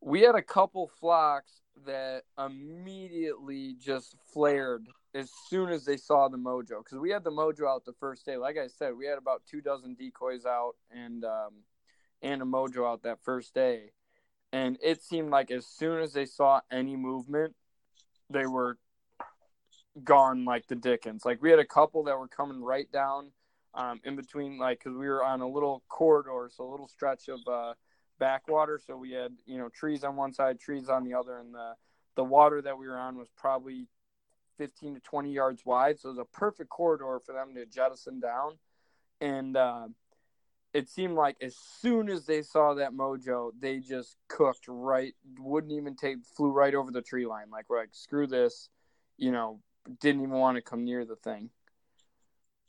A: we had a couple flocks that immediately just flared as soon as they saw the mojo because we had the mojo out the first day. Like i said we had about two dozen decoys out and um and a mojo out that first day. And it seemed like as soon as they saw any movement they were gone like the Dickens. Like we had a couple that were coming right down um, in between, like because we were on a little corridor, so a little stretch of uh, backwater. So we had you know trees on one side, trees on the other, and the the water that we were on was probably 15 to 20 yards wide. So it was a perfect corridor for them to jettison down. And uh, it seemed like as soon as they saw that mojo, they just cooked right, wouldn't even take, flew right over the tree line. Like, we're like, screw this, you know, didn't even want to come near the thing.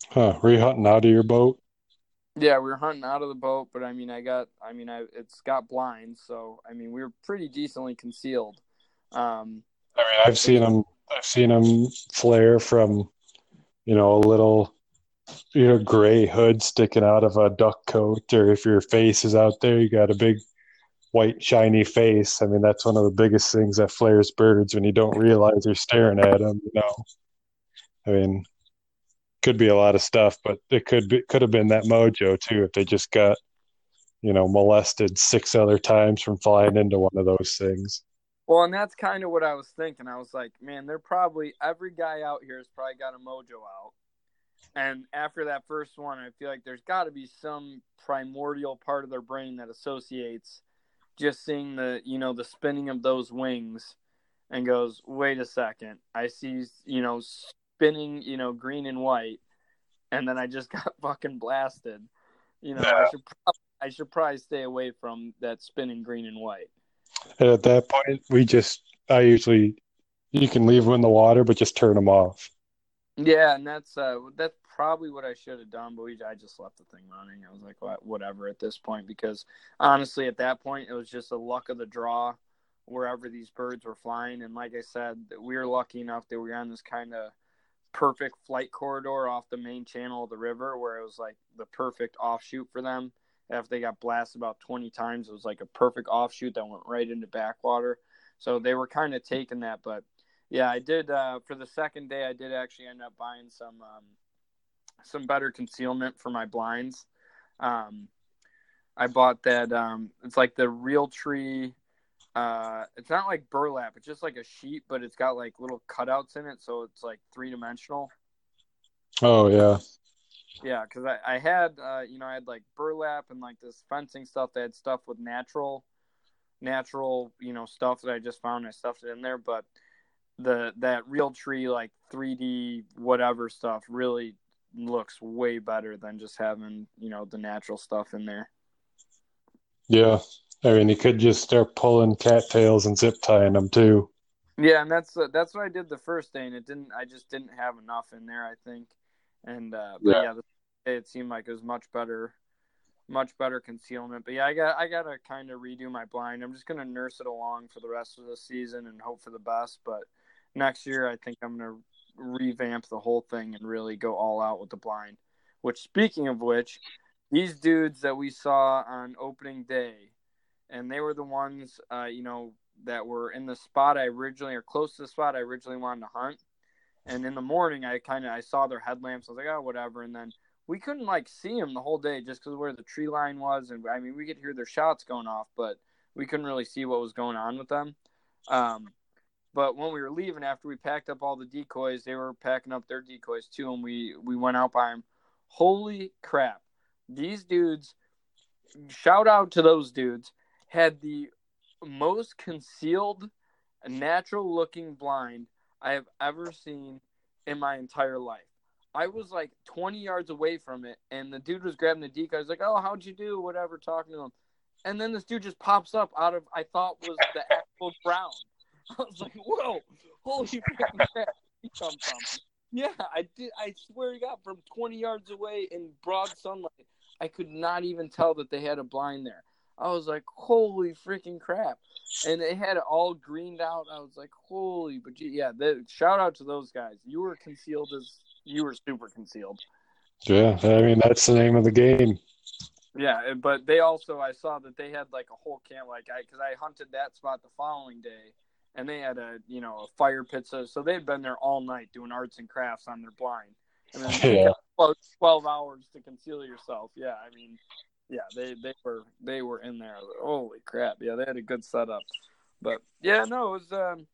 B: Huh? Were you hunting out of your boat?
A: Yeah, we were hunting out of the boat, but I mean, I got, I mean, I it's got blinds, so I mean, we were pretty decently concealed. Um,
B: I mean, I've seen them. I've seen them flare from, you know, a little, you know, gray hood sticking out of a duck coat, or if your face is out there, you got a big white shiny face. I mean, that's one of the biggest things that flares birds when you don't realize you're staring at them. You know, I mean, could be a lot of stuff, but it could be could have been that mojo too if they just got, you know, molested six other times from flying into one of those things.
A: Well, and that's kind of what I was thinking. I was like, man, they're probably every guy out here has probably got a mojo out. And after that first one, I feel like there's got to be some primordial part of their brain that associates just seeing the, you know, the spinning of those wings and goes, "Wait a second. I see, you know, spinning, you know, green and white." And then I just got fucking blasted. You know, yeah. I should probably, I should probably stay away from that spinning green and white.
B: And at that point, we just, I usually, you can leave them in the water, but just turn them off.
A: Yeah, and that's uh, that's probably what I should have done, but we, I just left the thing running. I was like, whatever at this point, because honestly, at that point, it was just a luck of the draw wherever these birds were flying. And like I said, we were lucky enough that we were on this kind of perfect flight corridor off the main channel of the river, where it was like the perfect offshoot for them after they got blasted about 20 times. It was like a perfect offshoot that went right into backwater. So they were kind of taking that. But yeah, I did, uh, for the second day, I did actually end up buying some, um, some better concealment for my blinds. Um, I bought that, um, it's like the Realtree. Uh, it's not like burlap. It's just like a sheet, but it's got like little cutouts in it, so it's like three dimensional.
B: Oh yeah.
A: Yeah, because I, I had uh, you know I had like burlap and like this fencing stuff that had stuff with natural, natural you know stuff that I just found. I stuffed it in there, but the that real tree like 3D whatever stuff really looks way better than just having you know the natural stuff in there.
B: Yeah, I mean you could just start pulling cattails and zip tying them too.
A: Yeah, and that's uh, that's what I did the first day, and it didn't. I just didn't have enough in there. I think and uh, but yeah, yeah it seemed like it was much better, much better concealment. But yeah, I got I got to kind of redo my blind. I'm just gonna nurse it along for the rest of the season and hope for the best. But next year, I think I'm gonna revamp the whole thing and really go all out with the blind. Which, speaking of which, these dudes that we saw on opening day, and they were the ones, uh, you know, that were in the spot I originally or close to the spot I originally wanted to hunt. And in the morning, I kind of I saw their headlamps. I was like, oh, whatever. And then we couldn't like see them the whole day just because where the tree line was, and I mean, we could hear their shots going off, but we couldn't really see what was going on with them. Um, but when we were leaving, after we packed up all the decoys, they were packing up their decoys too, and we we went out by them. Holy crap! These dudes, shout out to those dudes, had the most concealed, natural looking blind I have ever seen in my entire life. I was like 20 yards away from it, and the dude was grabbing the decoy. I was like, "Oh, how'd you do?" Whatever, talking to him, and then this dude just pops up out of I thought was the actual ground. I was like, "Whoa, holy crap!" He come from? Yeah, I did. I swear to God, from 20 yards away in broad sunlight, I could not even tell that they had a blind there. I was like, "Holy freaking crap!" and they had it all greened out. I was like, holy, but yeah, the, shout out to those guys. You were concealed as you were super concealed.
B: Yeah, I mean that's the name of the game.
A: Yeah, but they also I saw that they had like a whole camp, like I because I hunted that spot the following day, and they had a you know a fire pit, so so they'd been there all night doing arts and crafts on their blind, and then yeah. 12, 12 hours to conceal yourself. Yeah, I mean yeah, they they were they were in there. Holy crap! Yeah, they had a good setup. But yeah, no, it was um,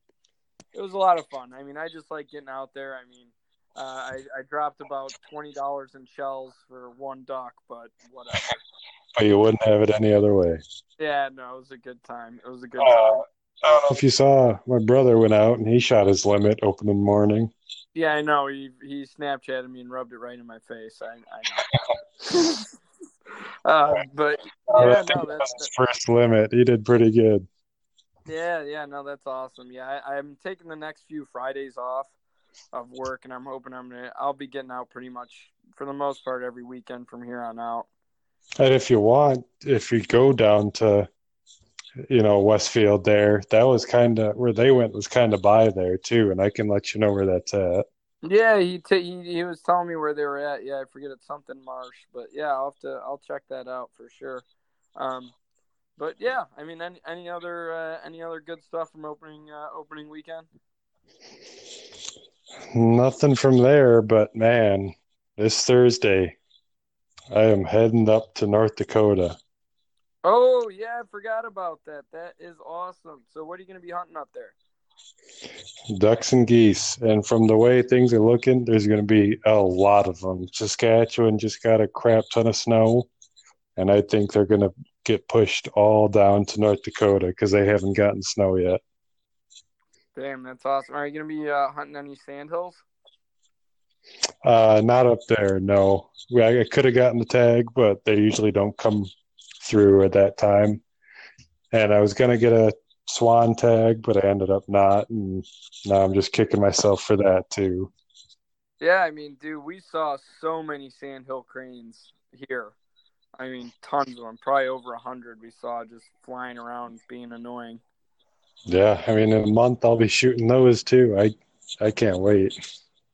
A: it was a lot of fun. I mean, I just like getting out there. I mean, uh, I I dropped about twenty dollars in shells for one duck, but whatever.
B: But you wouldn't have it any other way.
A: Yeah, no, it was a good time. It was a good uh, time.
B: I don't know if you saw my brother went out and he shot his limit open in the morning.
A: Yeah, I know. He he Snapchatted me and rubbed it right in my face. I, I know. Uh, but yeah, no, that's
B: his first limit. He did pretty good.
A: Yeah, yeah, no, that's awesome. Yeah, I, am taking the next few Fridays off of work, and I'm hoping I'm gonna. I'll be getting out pretty much for the most part every weekend from here on out.
B: And if you want, if you go down to, you know, Westfield there, that was kind of where they went was kind of by there too, and I can let you know where that's at.
A: Yeah, he, t- he he was telling me where they were at. Yeah, I forget it's something Marsh, but yeah, I'll have to I'll check that out for sure. Um, but yeah, I mean, any any other uh, any other good stuff from opening uh, opening weekend?
B: Nothing from there, but man, this Thursday, I am heading up to North Dakota.
A: Oh yeah, I forgot about that. That is awesome. So, what are you going to be hunting up there?
B: Ducks and geese, and from the way things are looking, there's going to be a lot of them. Saskatchewan just got a crap ton of snow, and I think they're going to get pushed all down to North Dakota because they haven't gotten snow yet.
A: Damn, that's awesome. Are you going to be uh, hunting any sandhills?
B: Uh, not up there. No, I could have gotten the tag, but they usually don't come through at that time. And I was gonna get a swan tag, but I ended up not, and now I'm just kicking myself for that too.
A: Yeah, I mean, dude, we saw so many sandhill cranes here. I mean, tons of them, probably over a hundred. We saw just flying around, being annoying.
B: Yeah, I mean, in a month I'll be shooting those too. I I can't wait.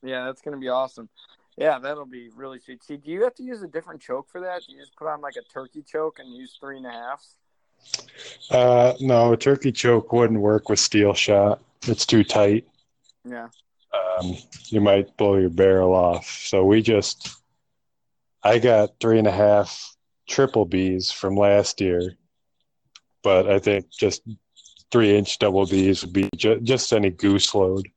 A: Yeah, that's gonna be awesome. Yeah, that'll be really sweet. See, do you have to use a different choke for that? Do you just put on like a turkey choke and use three and a halfs?
B: Uh, no, a turkey choke wouldn't work with steel shot. It's too tight.
A: Yeah.
B: Um, you might blow your barrel off. So we just, I got three and a half triple Bs from last year, but I think just three inch double Bs would be ju- just any goose load.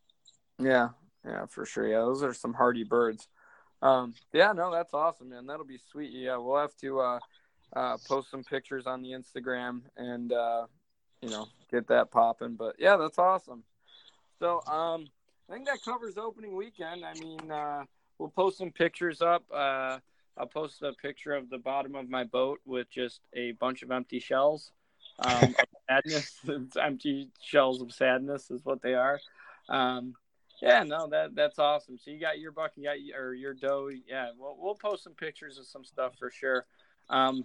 A: Yeah, yeah, for sure. Yeah, those are some hardy birds. Um, yeah, no, that's awesome, man. That'll be sweet. Yeah, we'll have to uh, uh, post some pictures on the Instagram and uh, you know get that popping. But yeah, that's awesome. So um, I think that covers opening weekend. I mean, uh, we'll post some pictures up. Uh, I'll post a picture of the bottom of my boat with just a bunch of empty shells. Um, sadness, empty shells of sadness is what they are. Um, yeah, no, that that's awesome. So you got your buck, you got your, or your doe. Yeah, we'll we'll post some pictures of some stuff for sure. Um,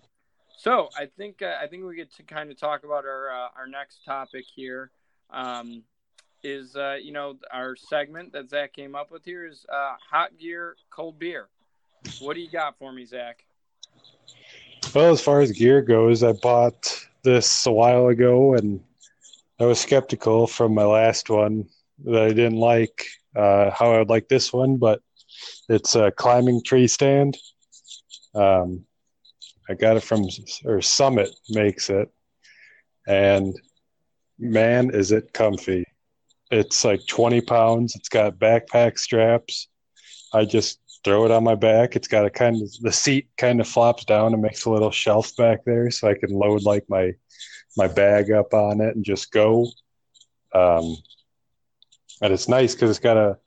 A: so I think uh, I think we get to kind of talk about our uh, our next topic here. Um, is uh, you know our segment that Zach came up with here is uh, hot gear, cold beer. What do you got for me, Zach?
B: Well, as far as gear goes, I bought this a while ago, and I was skeptical from my last one that I didn't like uh, how I would like this one, but it's a climbing tree stand. Um, I got it from or Summit makes it, and man, is it comfy! It's like twenty pounds. It's got backpack straps. I just throw it on my back. It's got a kind of the seat kind of flops down and makes a little shelf back there, so I can load like my my bag up on it and just go. Um, and it's nice because it's got a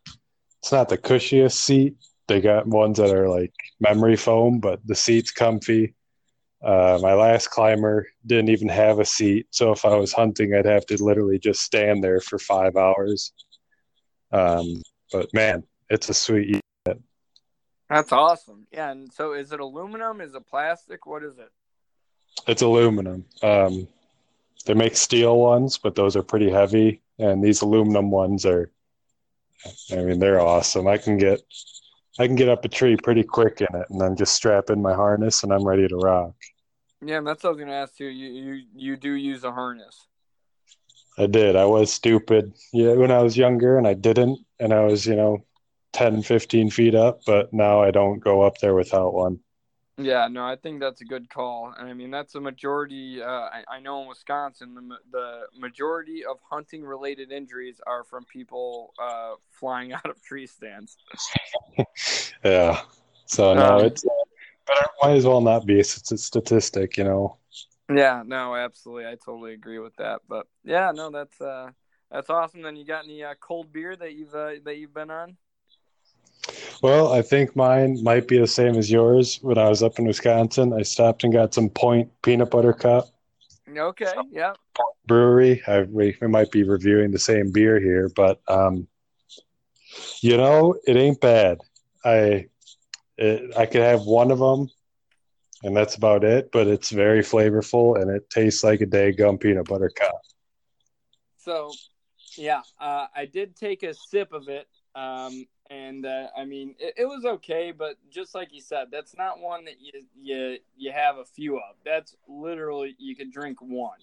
B: it's not the cushiest seat. They got ones that are like memory foam but the seat's comfy. Uh, my last climber didn't even have a seat so if i was hunting i'd have to literally just stand there for five hours. Um, but man it's a sweet unit.
A: that's awesome. Yeah and so is it aluminum? Is it plastic? What is it?
B: It's aluminum. Um, they make steel ones but those are pretty heavy and these aluminum ones are i mean they're awesome. I can get i can get up a tree pretty quick in it and then just strap in my harness and i'm ready to rock.
A: Yeah that's what i was going to ask you. You you, you do use a harness.
B: I did. I was stupid. Yeah when i was younger and i didn't and i was you know 10 15 feet up but now i don't go up there without one
A: yeah, no, I think that's a good call. And I mean, that's a majority. Uh, I, I, know in Wisconsin, the, the majority of hunting related injuries are from people uh, flying out of tree stands.
B: yeah. So, no, um, it's, but it might as well not be. It's a statistic, you know?
A: Yeah, no, absolutely. I totally agree with that. But yeah, no, that's, uh, that's awesome. Then you got any uh, cold beer that you've, uh, that you've been on?
B: Well, I think mine might be the same as yours. When I was up in Wisconsin, I stopped and got some Point peanut butter cup.
A: Okay, yeah.
B: Brewery. I, we, we might be reviewing the same beer here, but um, you know, it ain't bad. I it, I could have one of them and that's about it. But it's very flavorful, and it tastes like a day gum peanut butter cup.
A: So, yeah, uh, I did take a sip of it, um, and uh, I mean, it, it, was okay. But just like you said, that's not one that you you you have a few of. That's literally you could drink one.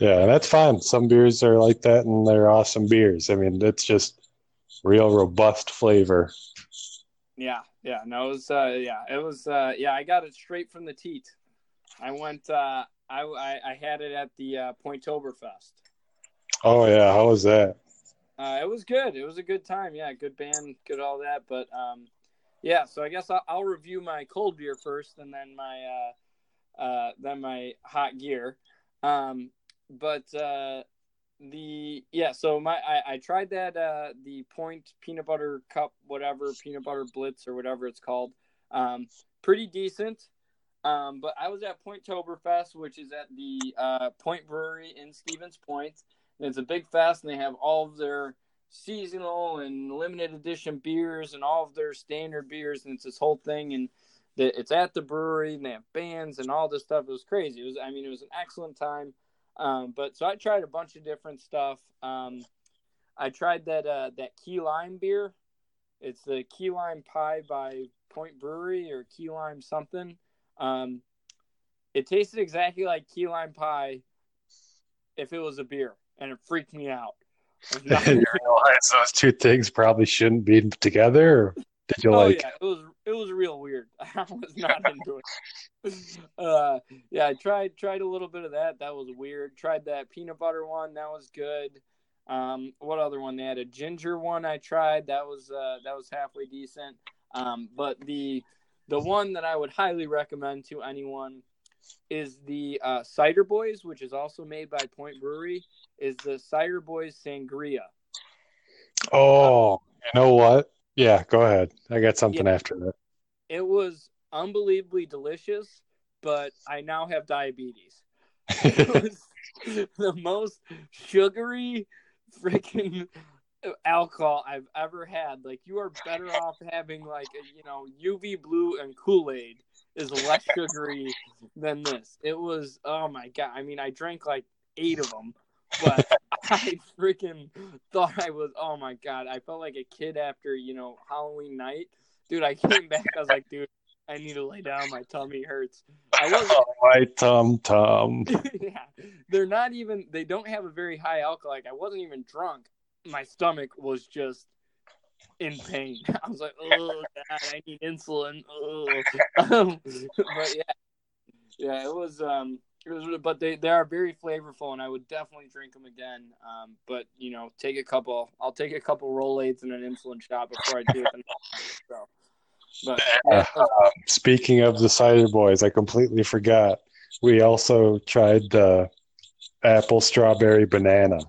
B: Yeah, and that's fine. Some beers are like that, and they're awesome beers. I mean, it's just real robust flavor.
A: Yeah, yeah, no, it was, uh, yeah, it was, uh, yeah, I got it straight from the teat. I went, uh, I, I, I had it at the uh, Pointtoberfest.
B: Oh yeah, how was that?
A: Uh, it was good. It was a good time. Yeah, good band, good all that. But um, yeah, so I guess I'll, I'll review my cold beer first, and then my uh, uh, then my hot gear. Um, but uh, the yeah so my i, I tried that uh the point peanut butter cup whatever peanut butter blitz or whatever it's called um pretty decent um but i was at Pointtoberfest which is at the uh point brewery in stevens point and it's a big fest and they have all of their seasonal and limited edition beers and all of their standard beers and it's this whole thing and the, it's at the brewery and they have bands and all this stuff it was crazy it was i mean it was an excellent time um, but so I tried a bunch of different stuff. Um, I tried that uh, that key lime beer. It's the key lime pie by Point Brewery or key lime something. Um, it tasted exactly like key lime pie if it was a beer, and it freaked me out.
B: you realize those two things probably shouldn't be together. did you oh, like?
A: Yeah, it was it was real weird. I was not into it. Uh, yeah, I tried tried a little bit of that. That was weird. Tried that peanut butter one. That was good. Um, what other one? They had a ginger one. I tried. That was uh, that was halfway decent. Um, but the the one that I would highly recommend to anyone is the uh, Cider Boys, which is also made by Point Brewery. Is the Cider Boys Sangria?
B: Oh, um, you know what? Yeah, go ahead. I got something yeah, after that.
A: It was unbelievably delicious, but I now have diabetes. It was the most sugary freaking alcohol I've ever had. Like you are better off having like a, you know UV blue and Kool Aid is less sugary than this. It was oh my god. I mean, I drank like eight of them, but I freaking thought I was. Oh my god, I felt like a kid after you know Halloween night, dude. I came back. I was like, dude, I need to lay down. My tummy hurts. I
B: was oh, my tum tum.
A: yeah, they're not even. They don't have a very high alcohol. Like I wasn't even drunk. My stomach was just in pain. I was like, oh god, I need insulin. Um, but yeah, yeah, it was. Um, but they, they are very flavorful, and I would definitely drink them again. Um, but you know, take a couple. I'll take a couple Rolaids and an insulin shot before I do it. so,
B: but uh, speaking of the cider boys, I completely forgot. We also tried the apple, strawberry, banana.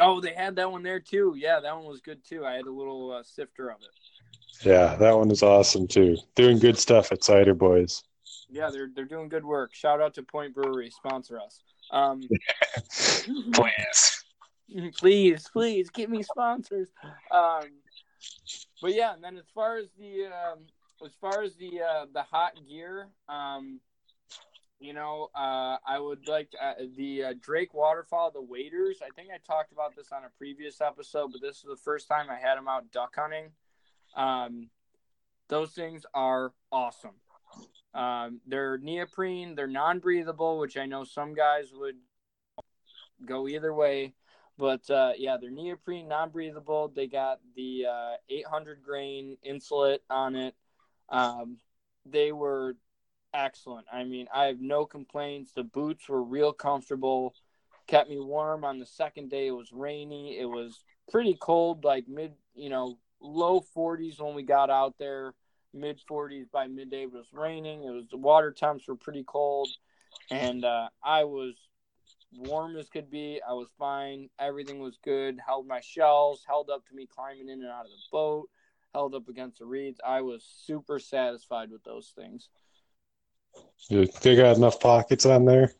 A: Oh, they had that one there too. Yeah, that one was good too. I had a little uh, sifter of it.
B: Yeah, that one is awesome too. Doing good stuff at Cider Boys.
A: Yeah, they're they're doing good work. Shout out to Point Brewery, sponsor us. Um,
B: please,
A: please, please, give me sponsors. Um, but yeah, and then as far as the um, as far as the uh, the hot gear, um, you know, uh, I would like to, uh, the uh, Drake Waterfowl, the waders. I think I talked about this on a previous episode, but this is the first time I had them out duck hunting. Um, those things are awesome. Um, they're neoprene, they're non breathable, which I know some guys would go either way. But uh, yeah, they're neoprene, non breathable. They got the uh, 800 grain insulate on it. Um, they were excellent. I mean, I have no complaints. The boots were real comfortable, kept me warm on the second day. It was rainy, it was pretty cold, like mid, you know, low 40s when we got out there mid 40s by midday. It was raining. It was the water temps were pretty cold, and uh, I was warm as could be. I was fine. Everything was good. Held my shells. Held up to me climbing in and out of the boat. Held up against the reeds. I was super satisfied with those things.
B: Dude, they got enough pockets on there.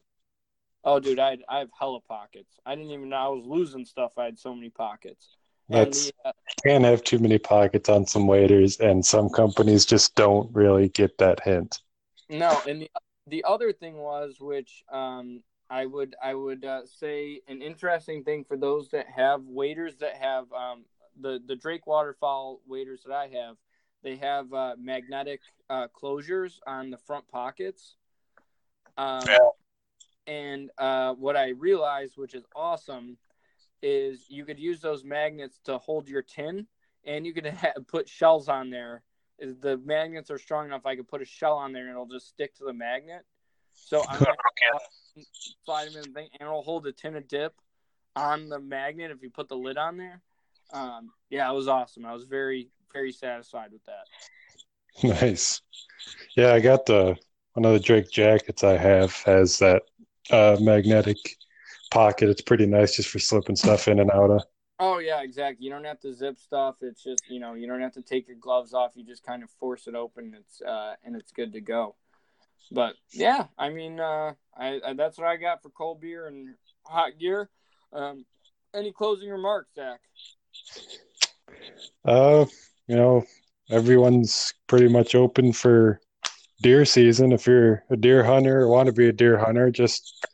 A: Oh, dude, I I have hella pockets. I didn't even know I was losing stuff. I had so many pockets.
B: That's uh, can't have too many pockets on some waders, and some companies just don't really get that hint.
A: No, and the the other thing was, which um, I would I would uh, say an interesting thing for those that have waders that have um, the the Drake waterfowl waders that I have, they have uh, magnetic uh, closures on the front pockets. Um, yeah. And uh, what I realized, which is awesome, is you could use those magnets to hold your tin, and you could ha- put shells on there. The magnets are strong enough, I could put a shell on there, and it'll just stick to the magnet. So I'm gonna slide them in the thing, and it'll hold a tin of dip on the magnet if you put the lid on there. Um, yeah, it was awesome. I was very, very satisfied with that.
B: Nice. Yeah, I got the one of the Drake jackets I have has that uh, magnetic pocket. It's pretty nice just for slipping stuff in and out of.
A: Oh yeah, exactly. You don't have to zip stuff. It's just you know you don't have to take your gloves off. You just kind of force it open. It's uh, and it's good to go. But yeah, I mean, uh, I, I, that's what I got for cold beer and hot gear. Um, any closing remarks, Zach?
B: Uh, you know, everyone's pretty much open for deer season. If you're a deer hunter or want to be a deer hunter, just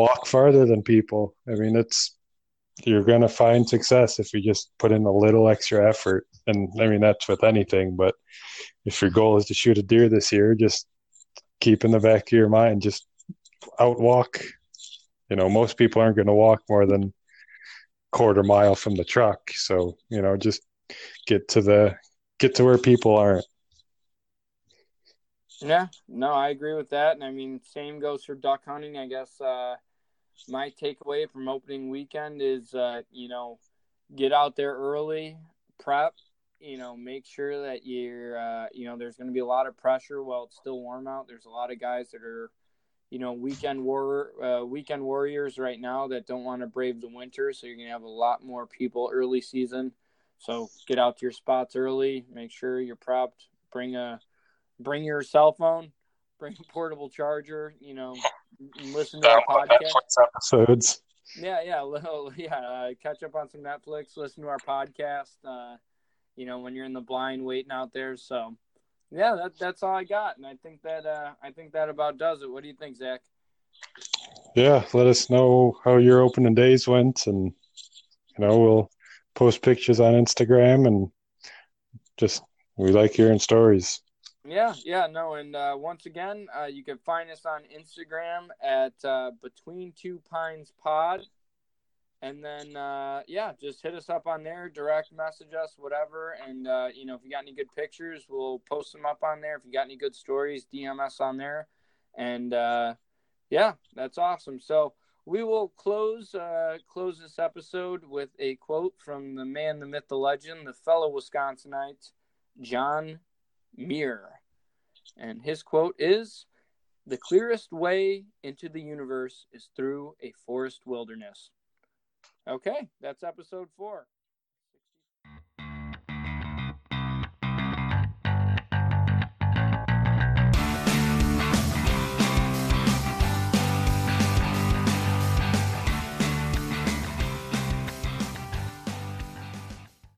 B: walk farther than people. I mean, it's you're going to find success if you just put in a little extra effort. And I mean, that's with anything. But if your goal is to shoot a deer this year, just keep in the back of your mind, just outwalk. You know, most people aren't going to walk more than quarter mile from the truck. So, you know, just get to the get to where people aren't.
A: Yeah, no, I agree with that. And I mean, same goes for duck hunting. I guess uh, my takeaway from opening weekend is, uh, you know, get out there early, prep, you know, make sure that you're, uh, you know, there's going to be a lot of pressure while it's still warm out. There's a lot of guys that are, you know, weekend war, uh, weekend warriors right now that don't want to brave the winter. So you're going to have a lot more people early season. So get out to your spots early. Make sure you're prepped. Bring a, bring your cell phone. Bring a portable charger. You know, listen to our podcast episodes. Yeah, yeah, yeah. Uh, catch up on some Netflix. Listen to our podcast. Uh, you know, when you're in the blind waiting out there. So, yeah, that, that's all I got, and I think that uh, I think that about does it. What do you think, Zach?
B: Yeah, let us know how your opening days went, and you know we'll post pictures on Instagram, and just we like hearing stories.
A: Yeah, yeah, no, and uh, once again, uh, you can find us on Instagram at uh, Between Two Pines Pod, and then uh, yeah, just hit us up on there, direct message us, whatever, and uh, you know if you got any good pictures, we'll post them up on there. If you got any good stories, DM us on there, and uh, yeah, that's awesome. So we will close close this episode with a quote from the man, the myth, the legend, the fellow Wisconsinite, John Muir. And his quote is The clearest way into the universe is through a forest wilderness. Okay, that's episode four.